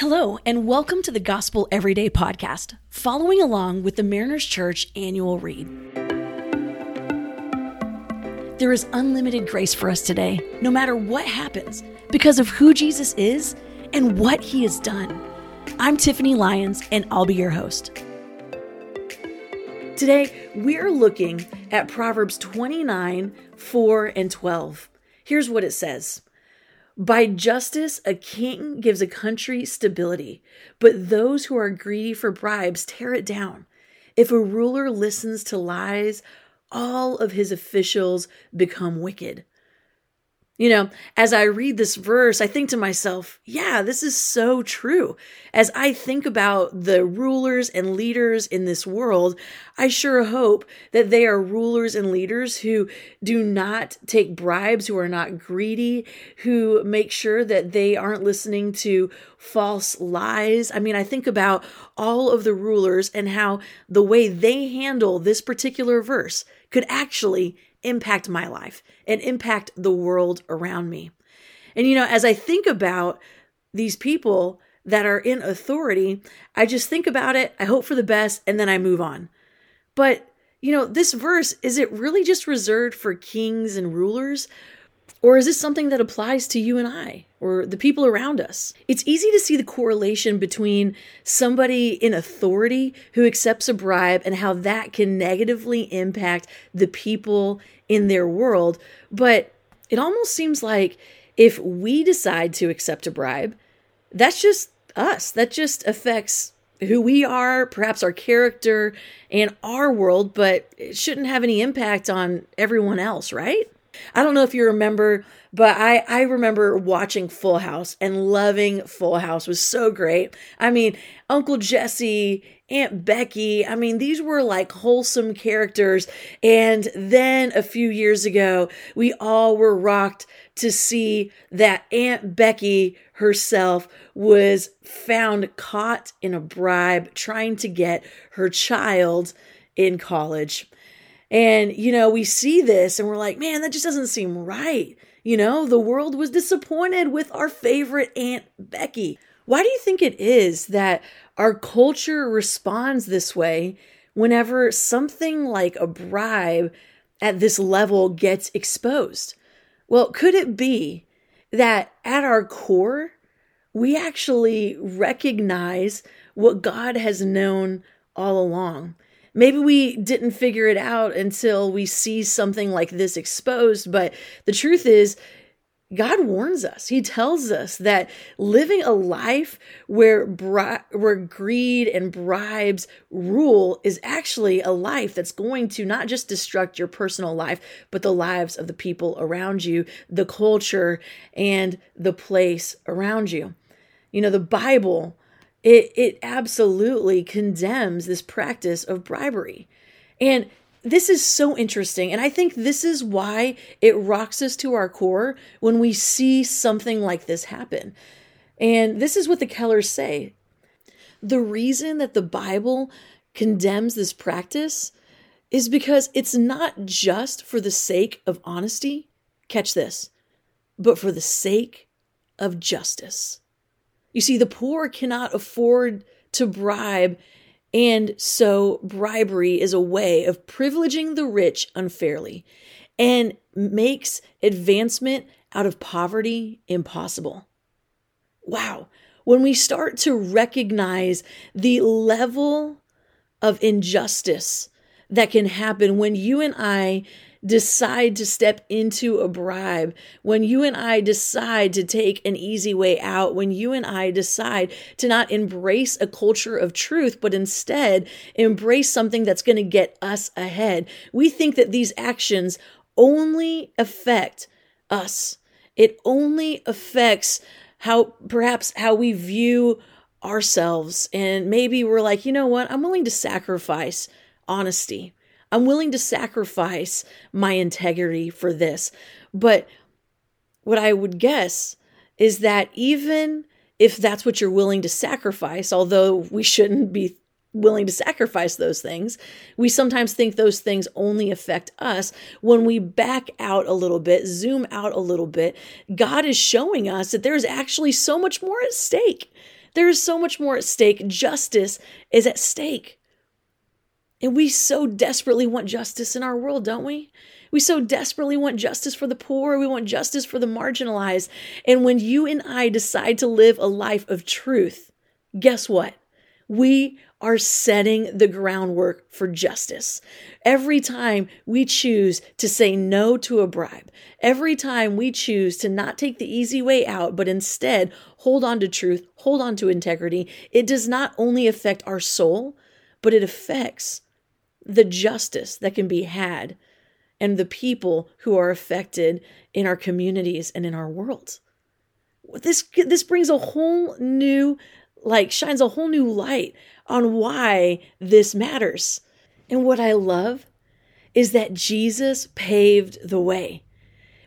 Hello, and welcome to the Gospel Everyday podcast, following along with the Mariners Church annual read. There is unlimited grace for us today, no matter what happens, because of who Jesus is and what he has done. I'm Tiffany Lyons, and I'll be your host. Today, we are looking at Proverbs 29 4 and 12. Here's what it says. By justice, a king gives a country stability, but those who are greedy for bribes tear it down. If a ruler listens to lies, all of his officials become wicked. You know, as I read this verse, I think to myself, yeah, this is so true. As I think about the rulers and leaders in this world, I sure hope that they are rulers and leaders who do not take bribes, who are not greedy, who make sure that they aren't listening to false lies. I mean, I think about all of the rulers and how the way they handle this particular verse could actually impact my life and impact the world around me. And, you know, as I think about these people that are in authority, I just think about it, I hope for the best, and then I move on. But, you know, this verse, is it really just reserved for kings and rulers? Or is this something that applies to you and I or the people around us? It's easy to see the correlation between somebody in authority who accepts a bribe and how that can negatively impact the people in their world. But it almost seems like if we decide to accept a bribe, that's just us. That just affects who we are, perhaps our character and our world, but it shouldn't have any impact on everyone else, right? I don't know if you remember, but I I remember watching Full House and loving Full House was so great. I mean, Uncle Jesse, Aunt Becky, I mean, these were like wholesome characters. And then a few years ago, we all were rocked to see that Aunt Becky herself was found caught in a bribe trying to get her child in college. And, you know, we see this and we're like, man, that just doesn't seem right. You know, the world was disappointed with our favorite Aunt Becky. Why do you think it is that our culture responds this way whenever something like a bribe at this level gets exposed? Well, could it be that at our core, we actually recognize what God has known all along? Maybe we didn't figure it out until we see something like this exposed. But the truth is, God warns us. He tells us that living a life where bri- where greed and bribes rule is actually a life that's going to not just destruct your personal life, but the lives of the people around you, the culture, and the place around you. You know, the Bible it, it absolutely condemns this practice of bribery. And this is so interesting. And I think this is why it rocks us to our core when we see something like this happen. And this is what the Kellers say. The reason that the Bible condemns this practice is because it's not just for the sake of honesty, catch this, but for the sake of justice. You see, the poor cannot afford to bribe, and so bribery is a way of privileging the rich unfairly and makes advancement out of poverty impossible. Wow. When we start to recognize the level of injustice that can happen when you and I decide to step into a bribe, when you and I decide to take an easy way out, when you and I decide to not embrace a culture of truth, but instead embrace something that's going to get us ahead, we think that these actions only affect us. It only affects how perhaps how we view ourselves. And maybe we're like, you know what? I'm willing to sacrifice honesty. I'm willing to sacrifice my integrity for this. But what I would guess is that even if that's what you're willing to sacrifice, although we shouldn't be willing to sacrifice those things, we sometimes think those things only affect us. When we back out a little bit, zoom out a little bit, God is showing us that there's actually so much more at stake There is so much more at stake. Justice is at stake. And we so desperately want justice in our world, don't we? We so desperately want justice for the poor. We want justice for the marginalized. And when you and I decide to live a life of truth, guess what? We are setting the groundwork for justice. Every time we choose to say no to a bribe, every time we choose to not take the easy way out, but instead hold on to truth, hold on to integrity, it does not only affect our soul, but it affects the justice that can be had and the people who are affected in our communities and in our world. This this brings a whole new like shines a whole new light on why this matters. And what I love is that Jesus paved the way.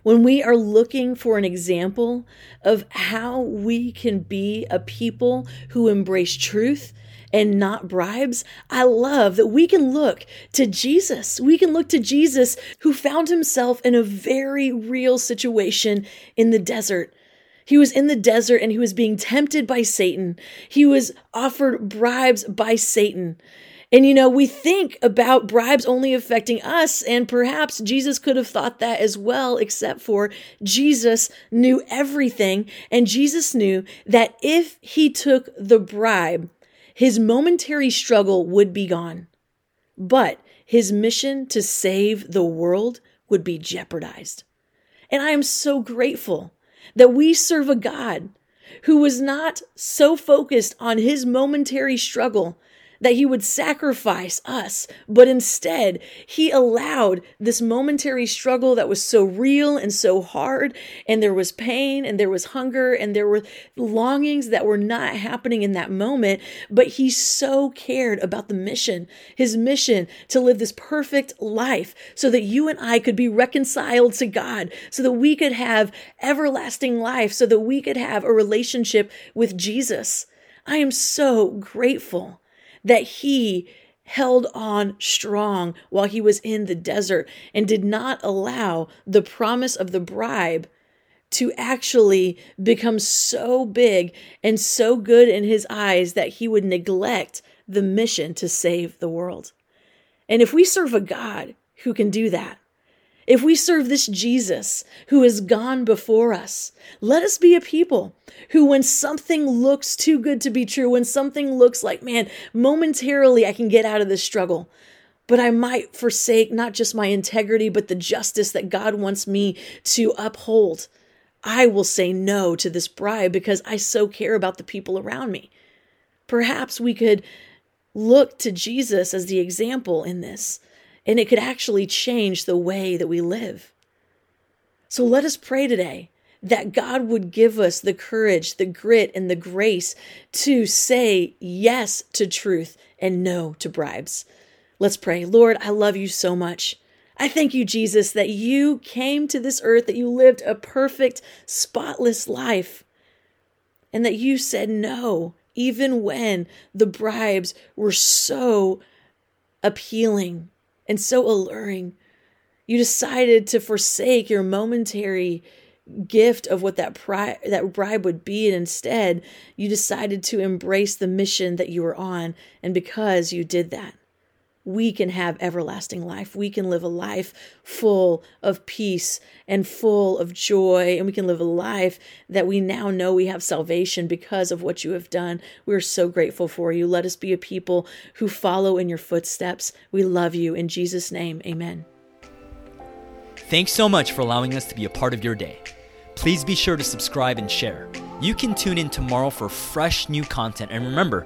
When we are looking for an example of how we can be a people who embrace truth and not bribes, I love that we can look to Jesus. We can look to Jesus who found himself in a very real situation in the desert he was in the desert and he was being tempted by Satan. He was offered bribes by Satan. And you know, we think about bribes only affecting us, and perhaps Jesus could have thought that as well, except for Jesus knew everything. And Jesus knew that if he took the bribe, his momentary struggle would be gone. But his mission to save the world would be jeopardized. And I am so grateful that we serve a God who was not so focused on his momentary struggle that he would sacrifice us, but instead he allowed this momentary struggle that was so real and so hard, and there was pain and there was hunger and there were longings that were not happening in that moment, but he so cared about the mission, his mission to live this perfect life so that you and I could be reconciled to God, so that we could have everlasting life, so that we could have a relationship with Jesus. I am so grateful that he held on strong while he was in the desert and did not allow the promise of the bribe to actually become so big and so good in his eyes that he would neglect the mission to save the world. And if we serve a God who can do that, if we serve this Jesus who has gone before us, let us be a people who, when something looks too good to be true, when something looks like, man, momentarily I can get out of this struggle, but I might forsake not just my integrity, but the justice that God wants me to uphold. I will say no to this bribe because I so care about the people around me. Perhaps we could look to Jesus as the example in this and it could actually change the way that we live. So let us pray today that God would give us the courage, the grit, and the grace to say yes to truth and no to bribes. Let's pray. Lord, I love you so much. I thank you, Jesus, that you came to this earth, that you lived a perfect, spotless life, and that you said no, even when the bribes were so appealing and so alluring. You decided to forsake your momentary gift of what that pri- that bribe would be and instead you decided to embrace the mission that you were on and because you did that we can have everlasting life. We can live a life full of peace and full of joy. And we can live a life that we now know we have salvation because of what you have done. We're so grateful for you. Let us be a people who follow in your footsteps. We love you. In Jesus' name, amen. Thanks so much for allowing us to be a part of your day. Please be sure to subscribe and share. You can tune in tomorrow for fresh new content. And remember,